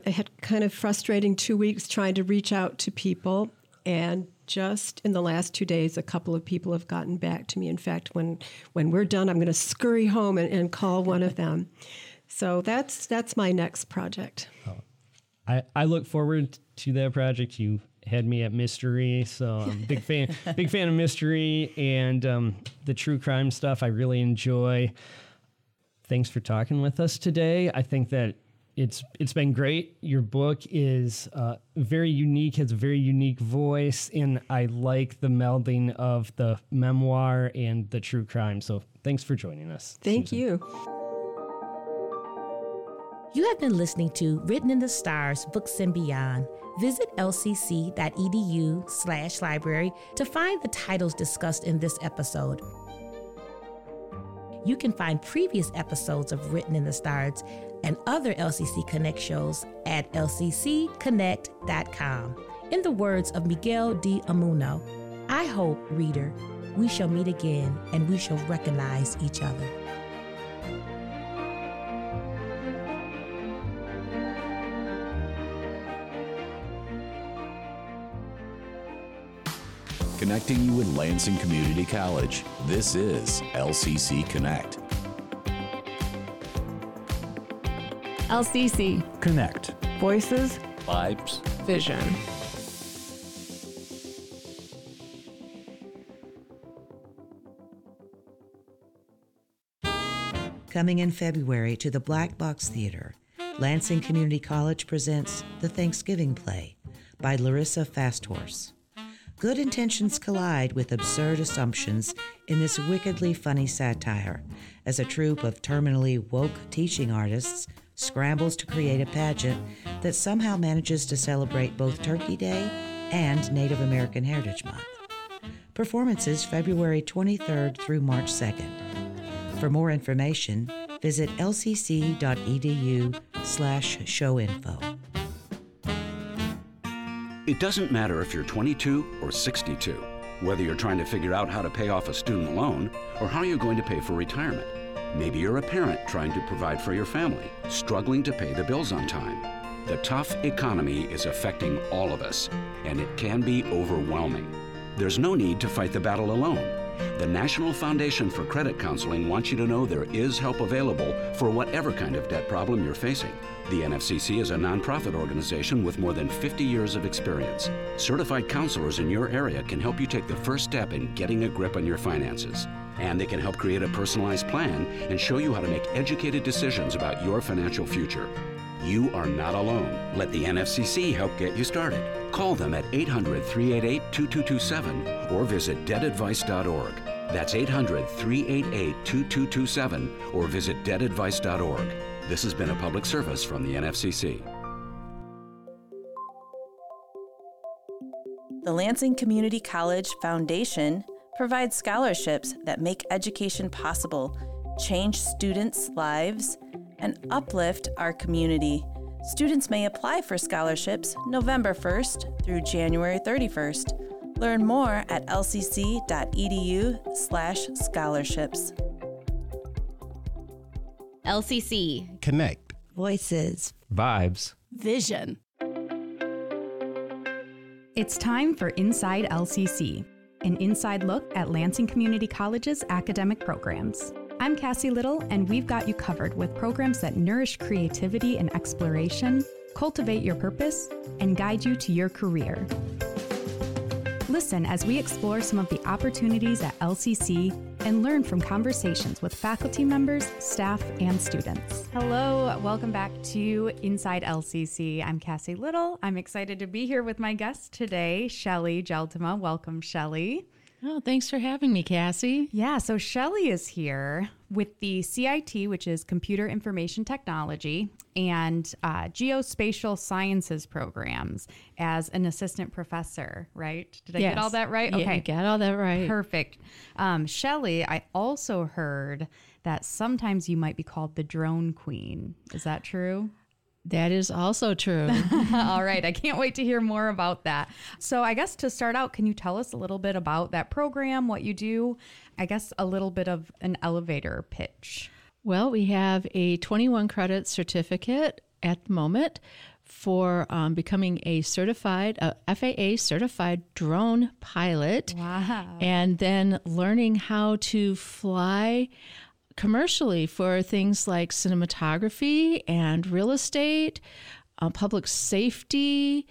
I had kind of frustrating two weeks trying to reach out to people and just in the last two days, a couple of people have gotten back to me. In fact, when when we're done, I'm going to scurry home and, and call one of them. So that's that's my next project. Oh, I, I look forward to that project. You had me at mystery, so I'm big fan, big fan of mystery and um, the true crime stuff. I really enjoy. Thanks for talking with us today. I think that it's it's been great. Your book is uh, very unique, has a very unique voice, and I like the melding of the memoir and the true crime. So thanks for joining us. Thank Susan. you. You have been listening to Written in the Stars Books and Beyond. Visit lcc.edu slash library to find the titles discussed in this episode. You can find previous episodes of Written in the Stars and other LCC Connect shows at lccconnect.com. In the words of Miguel de Unamuno, I hope, reader, we shall meet again and we shall recognize each other. Connecting you with Lansing Community College. This is LCC Connect. LCC. Connect. Voices Vibes. Vision. Coming in February to the Black Box Theater, Lansing Community College presents The Thanksgiving Play by Larissa Fasthorse. Good intentions collide with absurd assumptions in this wickedly funny satire as a troupe of terminally woke teaching artists scrambles to create a pageant that somehow manages to celebrate both Turkey Day and Native American Heritage Month. Performances February 23rd through March 2nd. For more information, visit lcc.edu slash show info. It doesn't matter if you're 22 or 62, whether you're trying to figure out how to pay off a student loan or how you're going to pay for retirement. Maybe you're a parent trying to provide for your family, struggling to pay the bills on time. The tough economy is affecting all of us, and it can be overwhelming. There's no need to fight the battle alone. The National Foundation for Credit Counseling wants you to know there is help available for whatever kind of debt problem you're facing. The NFCC is a nonprofit organization with more than 50 years of experience. Certified counselors in your area can help you take the first step in getting a grip on your finances. And they can help create a personalized plan and show you how to make educated decisions about your financial future. You are not alone. Let the NFCC help get you started. Call them at 800 388 2227 or visit debtadvice.org. That's 800 388 2227 or visit debtadvice.org. This has been a public service from the NFCC. The Lansing Community College Foundation provides scholarships that make education possible, change students' lives, and uplift our community. Students may apply for scholarships November 1st through January 31st. Learn more at lcc.edu/scholarships. LCC. Connect. Voices. Vibes. Vision. It's time for Inside LCC, an inside look at Lansing Community College's academic programs. I'm Cassie Little, and we've got you covered with programs that nourish creativity and exploration, cultivate your purpose, and guide you to your career. Listen as we explore some of the opportunities at LCC and learn from conversations with faculty members, staff, and students. Hello, welcome back to Inside LCC. I'm Cassie Little. I'm excited to be here with my guest today, Shelly Jeltema. Welcome, Shelly. Oh, thanks for having me, Cassie. Yeah, so Shelly is here with the CIT, which is Computer Information Technology, and uh, Geospatial Sciences programs as an assistant professor, right? Did I yes. get all that right? Yeah, okay. got all that right. Perfect. Um, Shelly, I also heard that sometimes you might be called the drone queen. Is that true? That is also true. All right. I can't wait to hear more about that. So, I guess to start out, can you tell us a little bit about that program, what you do? I guess a little bit of an elevator pitch. Well, we have a 21 credit certificate at the moment for um, becoming a certified, a FAA certified drone pilot. Wow. And then learning how to fly commercially for things like cinematography and real estate, uh, public safety,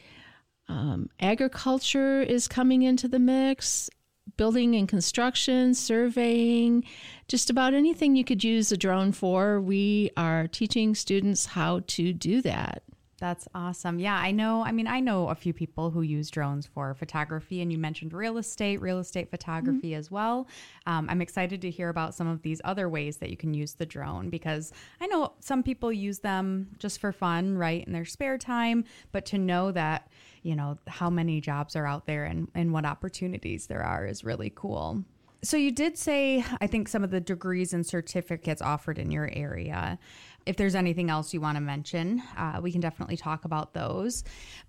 um, agriculture is coming into the mix, building and construction, surveying, just about anything you could use a drone for. We are teaching students how to do that. That's awesome. Yeah, I know. I mean, I know a few people who use drones for photography, and you mentioned real estate, real estate photography mm-hmm. as well. Um, I'm excited to hear about some of these other ways that you can use the drone because I know some people use them just for fun, right, in their spare time, but to know that, you know, how many jobs are out there and, and what opportunities there are is really cool. So you did say, I think, some of the degrees and certificates offered in your area if there's anything else you want to mention, uh, we can definitely talk about those.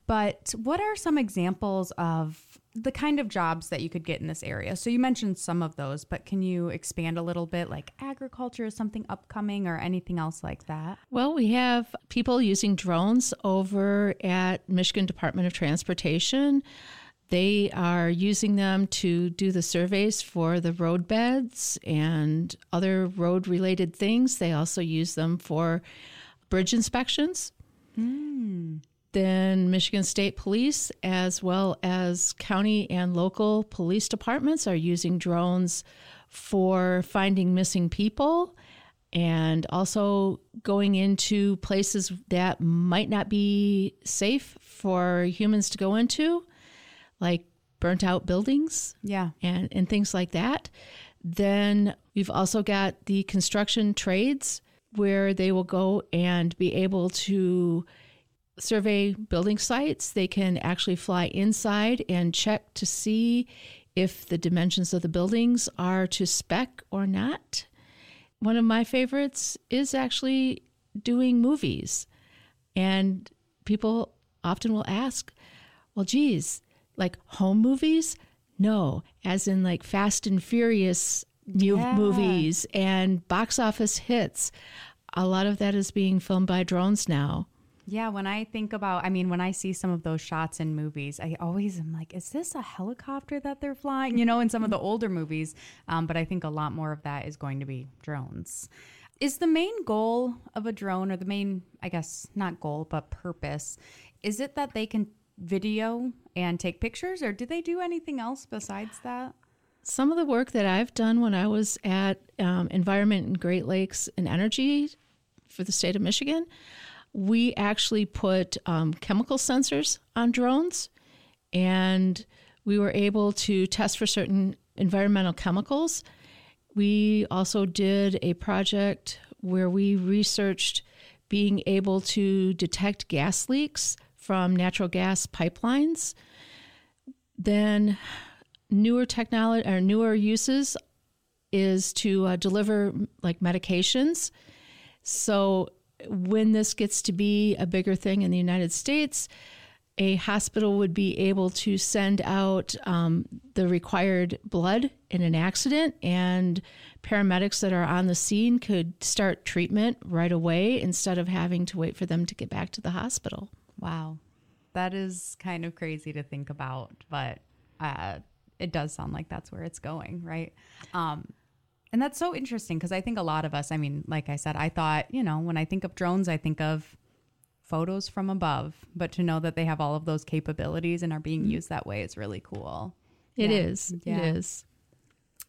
But what are some examples of the kind of jobs that you could get in this area? So you mentioned some of those, but can you expand a little bit? Like agriculture is something upcoming or anything else like that? Well, we have people using drones over at Michigan Department of Transportation. They are using them to do the surveys for the road beds and other road related things. They also use them for bridge inspections. Mm, then Michigan State Police, as well as county and local police departments, are using drones for finding missing people and also going into places that might not be safe for humans to go into, like burnt out buildings. Yeah. And, and things like that. Then we've also got the construction trades where they will go and be able to survey building sites. They can actually fly inside and check to see if the dimensions of the buildings are to spec or not. One of my favorites is actually doing movies. And people often will ask, well, geez, like home movies? No, as in like Fast and Furious mu- Yeah. movies and box office hits. A lot of that is being filmed by drones now. Yeah, when I think about, I mean, when I see some of those shots in movies, I always am like, is this a helicopter that they're flying? You know, in some of the older movies. Um, but I think a lot more of that is going to be drones. Is the main goal of a drone, or the main, I guess, not goal, but purpose, is it that they can video and take pictures, or do they do anything else besides that? Some of the work that I've done when I was at um, Environment and Great Lakes and Energy for the state of Michigan, we actually put um, chemical sensors on drones and we were able to test for certain environmental chemicals. We also did a project where we researched being able to detect gas leaks from natural gas pipelines. Then newer technology or newer uses is to uh, deliver like medications. So when this gets to be a bigger thing in the United States, a hospital would be able to send out um, the required blood in an accident, and paramedics that are on the scene could start treatment right away instead of having to wait for them to get back to the hospital. Wow. That is kind of crazy to think about, but uh, it does sound like that's where it's going, right? Um, and that's so interesting because I think a lot of us, I mean, like I said, I thought, you know, when I think of drones, I think of photos from above, but to know that they have all of those capabilities and are being used that way is really cool. It Yeah. is. Yeah. It is.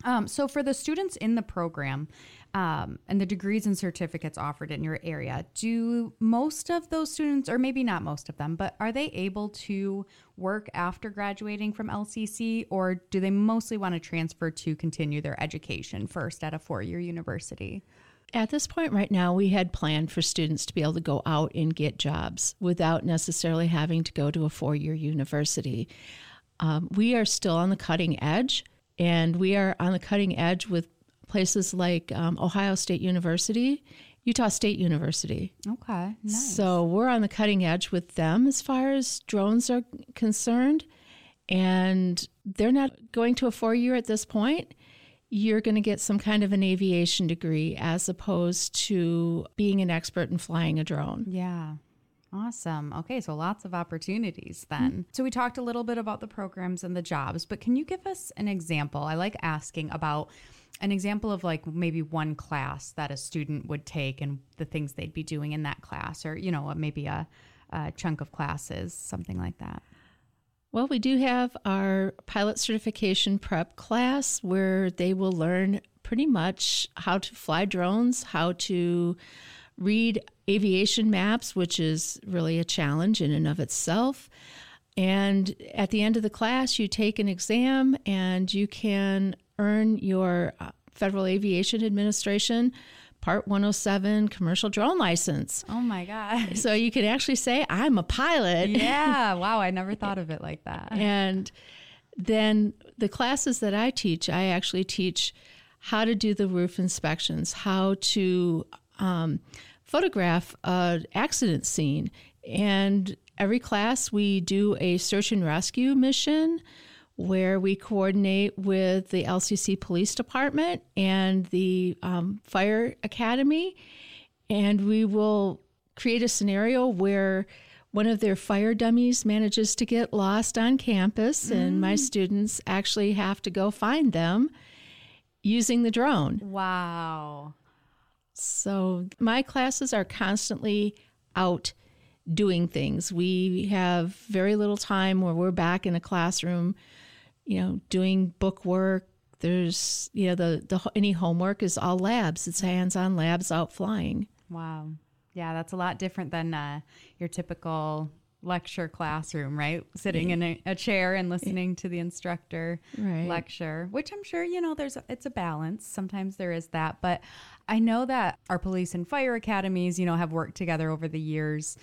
Um, so, for the students in the program um, and the degrees and certificates offered in your area, do most of those students, or maybe not most of them, but are they able to work after graduating from LCC, or do they mostly want to transfer to continue their education first at a four year university? At this point right now, we had planned for students to be able to go out and get jobs without necessarily having to go to a four year university. Um, we are still on the cutting edge, and we are on the cutting edge with places like um, Ohio State University, Utah State University. Okay, nice. So we're on the cutting edge with them as far as drones are concerned. And they're not going to a four year at this point. You're going to get some kind of an aviation degree as opposed to being an expert in flying a drone. Yeah. Awesome. Okay, so lots of opportunities then. Mm-hmm. So we talked a little bit about the programs and the jobs, but can you give us an example? I like asking about an example of like maybe one class that a student would take and the things they'd be doing in that class or, you know, maybe a, a chunk of classes, something like that. Well, we do have our pilot certification prep class where they will learn pretty much how to fly drones, how to read aviation maps, which is really a challenge in and of itself. And at the end of the class, you take an exam and you can earn your uh, Federal Aviation Administration Part 107 commercial drone license. Oh my God. So you can actually say, I'm a pilot. Yeah. wow. I never thought of it like that. And then the classes that I teach, I actually teach how to do the roof inspections, how to um, photograph an accident scene. And every class, we do a search and rescue mission where we coordinate with the LCC Police Department and the um, Fire Academy. And we will create a scenario where one of their fire dummies manages to get lost on campus, and my students actually have to go find them using the drone. Wow. So my classes are constantly out doing things. We have very little time where we're back in a classroom, you know, doing book work. There's, you know, the, the any homework is all labs. It's hands-on labs out flying. Wow. Yeah, that's a lot different than uh, your typical lecture classroom, right? Sitting in a, a chair and listening to the instructor Right. lecture, which I'm sure, you know, there's it's a balance. Sometimes there is that, but I know that our police and fire academies, you know, have worked together over the years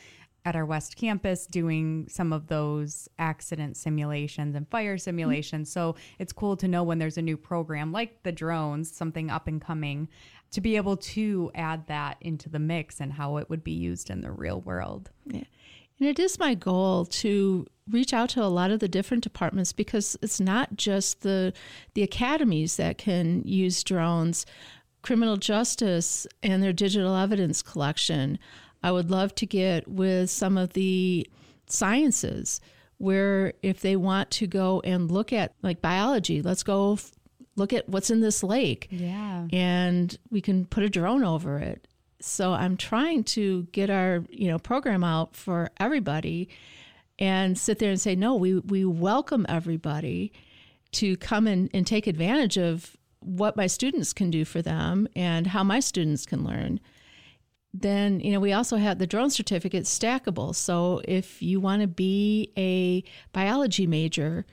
at our West campus doing some of those accident simulations and fire mm-hmm. simulations. So it's cool to know when there's a new program like the drones, something up and coming, to be able to add that into the mix and how it would be used in the real world. Yeah. And it is my goal to reach out to a lot of the different departments because it's not just the the academies that can use drones. Criminal justice and their digital evidence collection. I would love to get with some of the sciences where if they want to go and look at like biology, let's go f- look at what's in this lake. Yeah. And we can put a drone over it. So I'm trying to get our, you know, program out for everybody and sit there and say, no, we, we welcome everybody to come in and take advantage of what my students can do for them and how my students can learn. Then, you know, we also have the drone certificate stackable. So if you want to be a biology major,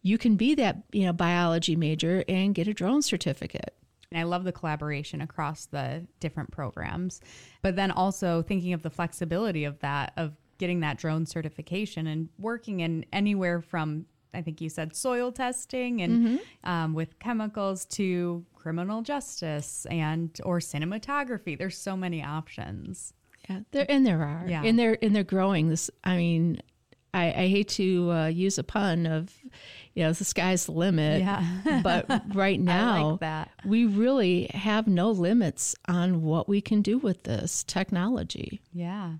you can be that, you know, biology major and get a drone certificate. And I love the collaboration across the different programs. But then also thinking of the flexibility of that, of getting that drone certification and working in anywhere from, I think you said soil testing and um, with chemicals to criminal justice and or cinematography. There's so many options. Yeah, there and there are, Yeah. and they're and they're growing. This, I mean, I, I hate to uh, use a pun of, you know, the sky's the limit. Yeah. but right now, that. we really have no limits on what we can do with this technology. Yeah.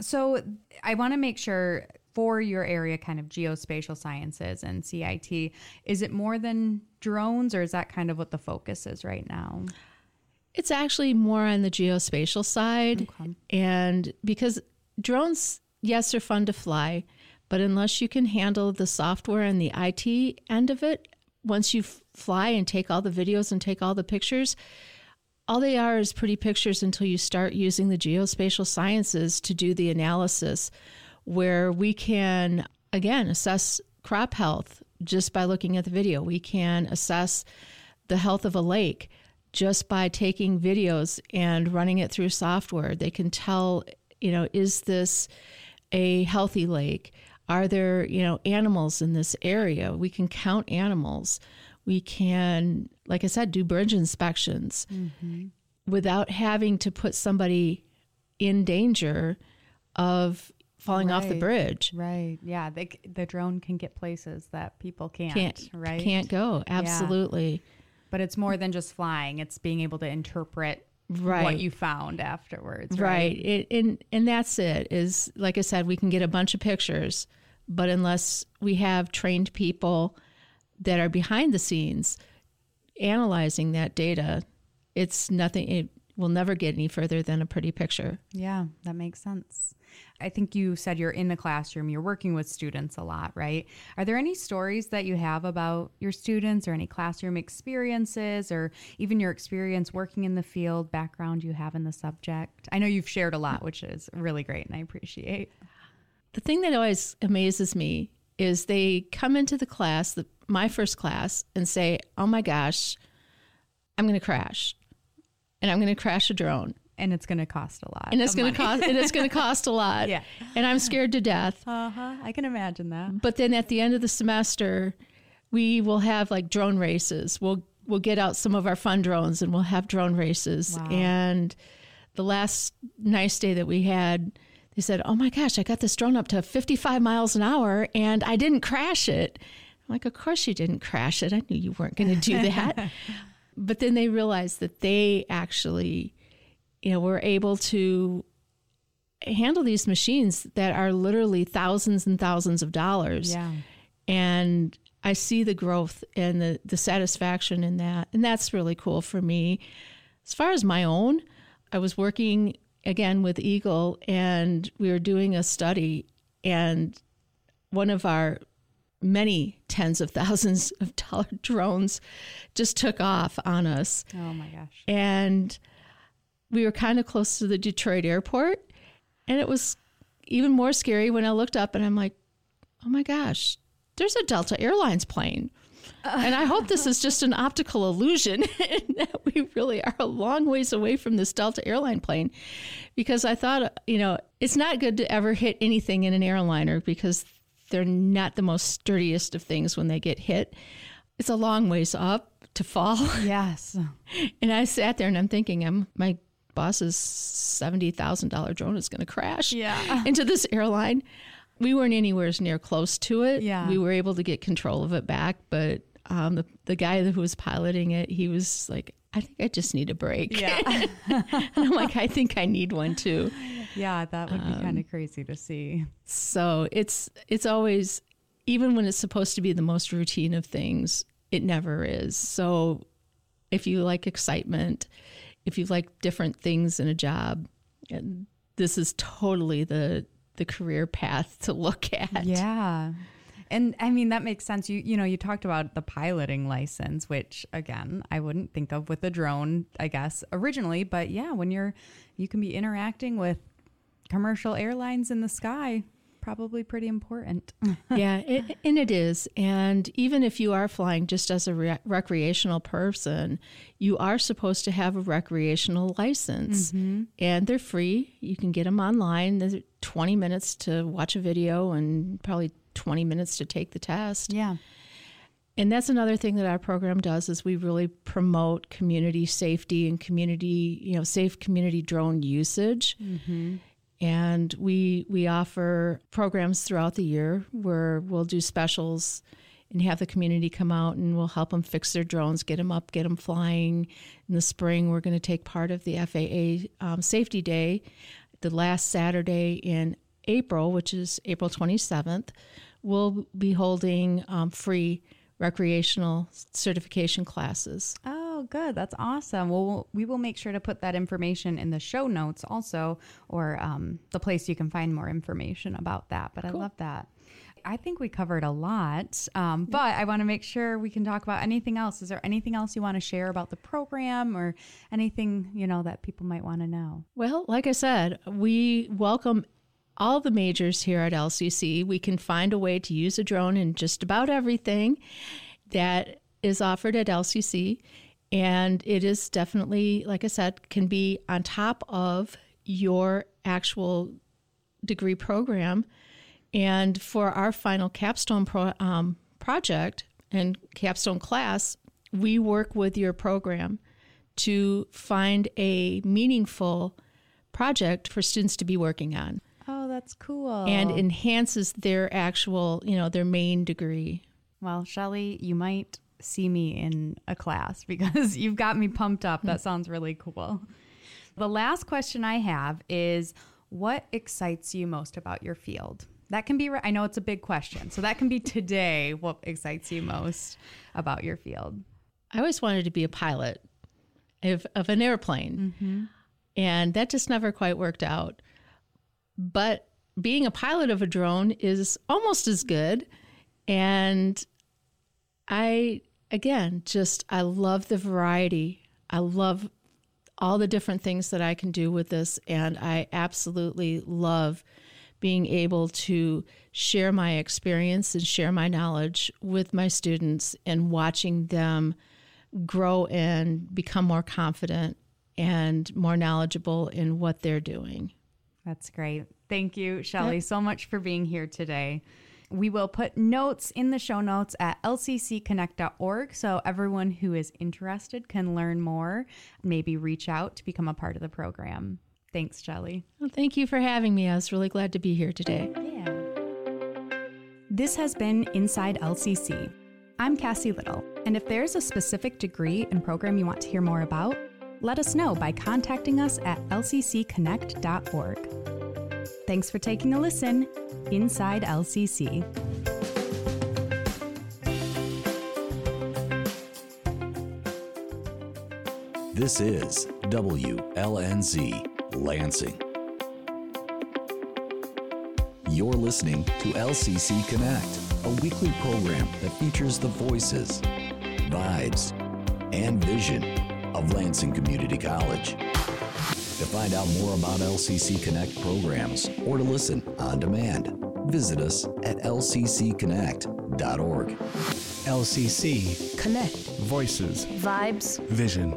So I want to make sure for your area, kind of geospatial sciences and CIT, is it more than drones or is that kind of what the focus is right now? It's actually more on the geospatial side. And because drones, yes, they're fun to fly, but unless you can handle the software and the IT end of it, once you fly and take all the videos and take all the pictures, all they are is pretty pictures until you start using the geospatial sciences to do the analysis, where we can, again, assess crop health just by looking at the video. We can assess the health of a lake just by taking videos and running it through software. They can tell, you know, is this a healthy lake? Are there, you know, animals in this area? We can count animals. We can, like I said, do bridge inspections mm-hmm. without having to put somebody in danger of falling off the bridge. Right. Yeah. They, the drone can get places that people can't, Can't- right? can't go. Yeah. Absolutely. But it's more than just flying, it's being able to interpret Right. what you found afterwards. right, Right. It, and and that's it is like i said we can get a bunch of pictures but unless we have trained people that are behind the scenes analyzing that data it's nothing it will never get any further than a pretty picture Yeah, that makes sense. I think you said you're in the classroom, you're working with students a lot, right? Are there any stories that you have about your students or any classroom experiences or even your experience working in the field, background you have in the subject? I know you've shared a lot, which is really great and I appreciate. The thing that always amazes me is they come into the class the, my first class and say oh my gosh i'm going to crash and i'm going to crash a drone and it's going to cost a lot. and it's going to cost and it's going to cost a lot Yeah. and i'm scared to death Uh-huh. I can imagine that. but then at the end of the semester we will have like drone races we'll we'll get out some of our fun drones and we'll have drone races Wow. and the last nice day that we had they said oh my gosh i got this drone up to 55 miles an hour and i didn't crash it i'm like of course you didn't crash it i knew you weren't going to do that but then they realized that they actually you know were able to handle these machines that are literally thousands and thousands of dollars Yeah. and I see the growth and the, the satisfaction in that. And that's really cool for me. As far as my own, I was working again with EGLE, and we were doing a study, and one of our many tens of thousands of dollar drones just took off on us. Oh my gosh. And we were kind of close to the Detroit airport. And it was even more scary when I looked up and I'm like, oh my gosh, there's a Delta Airlines plane. And I hope this is just an optical illusion and that we really are a long ways away from this Delta airline plane because I thought, you know, it's not good to ever hit anything in an airliner because they're not the most sturdiest of things when they get hit. It's a long ways up to fall. Yes. and I sat there and I'm thinking, I'm my boss's seventy thousand dollar drone is going to crash Yeah. into this airline. We weren't anywhere near close to it. Yeah. We were able to get control of it back, but um, the the guy who was piloting it, he was like, "I think I just need a break." Yeah. and I'm like, "I think I need one too." Yeah, that would be kind Um, of crazy to see. So it's it's always even when it's supposed to be the most routine of things, it never is. So if you like excitement, if you like different things in a job, and this is totally the the career path to look at. Yeah. And I mean that makes sense. You you know, you talked about the piloting license, which again, I wouldn't think of with a drone, I guess, originally, but yeah, when you're you can be interacting with commercial airlines in the sky, probably pretty important. yeah, it, and it is. And even if you are flying just as a re- recreational person, you are supposed to have a recreational license, Mhm. and they're free. You can get them online. There's 20 minutes to watch a video and probably 20 minutes to take the test. Yeah. And that's another thing that our program does is we really promote community safety and community, you know, safe community drone usage Mm-hmm. and we we offer programs throughout the year where we'll do specials and have the community come out and we'll help them fix their drones, get them up, get them flying. In the spring, we're going to take part of the FAA um, Safety Day, the last Saturday in April, which is April 27th. We'll be holding um, free recreational certification classes. Oh, good. That's awesome. Well, we'll- we will make sure to put that information in the show notes also, or um, the place you can find more information about that. But I love that. I think we covered a lot, um, but I want to make sure we can talk about anything else. Is there anything else you want to share about the program or anything, you know, that people might want to know? Well, like I said, we welcome all the majors here at LCC. We can find a way to use a drone in just about everything that is offered at LCC. And it is definitely, like I said, can be on top of your actual degree program. And for our final capstone pro, um, project and capstone class, we work with your program to find a meaningful project for students to be working on that's cool. and enhances their actual, you know, their main degree. Well, Shelly, you might see me in a class because you've got me pumped up. That sounds really cool. The last question I have is what excites you most about your field? That can be, I know it's a big question. So that can be today. What excites you most about your field? I always wanted to be a pilot of, of an airplane, Mm-hmm. and that just never quite worked out. But being a pilot of a drone is almost as good. And I, again, just, I love the variety. I love all the different things that I can do with this. And I absolutely love being able to share my experience and share my knowledge with my students and watching them grow and become more confident and more knowledgeable in what they're doing. That's great. Thank you, Shelly, Yep. so much for being here today. We will put notes in the show notes at lccconnect.org so everyone who is interested can learn more, maybe reach out to become a part of the program. Thanks, Shelly. Well, thank you for having me. I was really glad to be here today. Yeah. This has been Inside LCC. I'm Cassie Little, and if there's a specific degree and program you want to hear more about, let us know by contacting us at lccconnect.org. Thanks for taking a listen. Inside LCC. This is WLNZ, Lansing. You're listening to LCC Connect, a weekly program that features the voices, vibes, and vision of Lansing Community College. To find out more about LCC Connect programs or to listen on demand, visit us at lccconnect.org. LCC Connect. Voices Vibes. Vision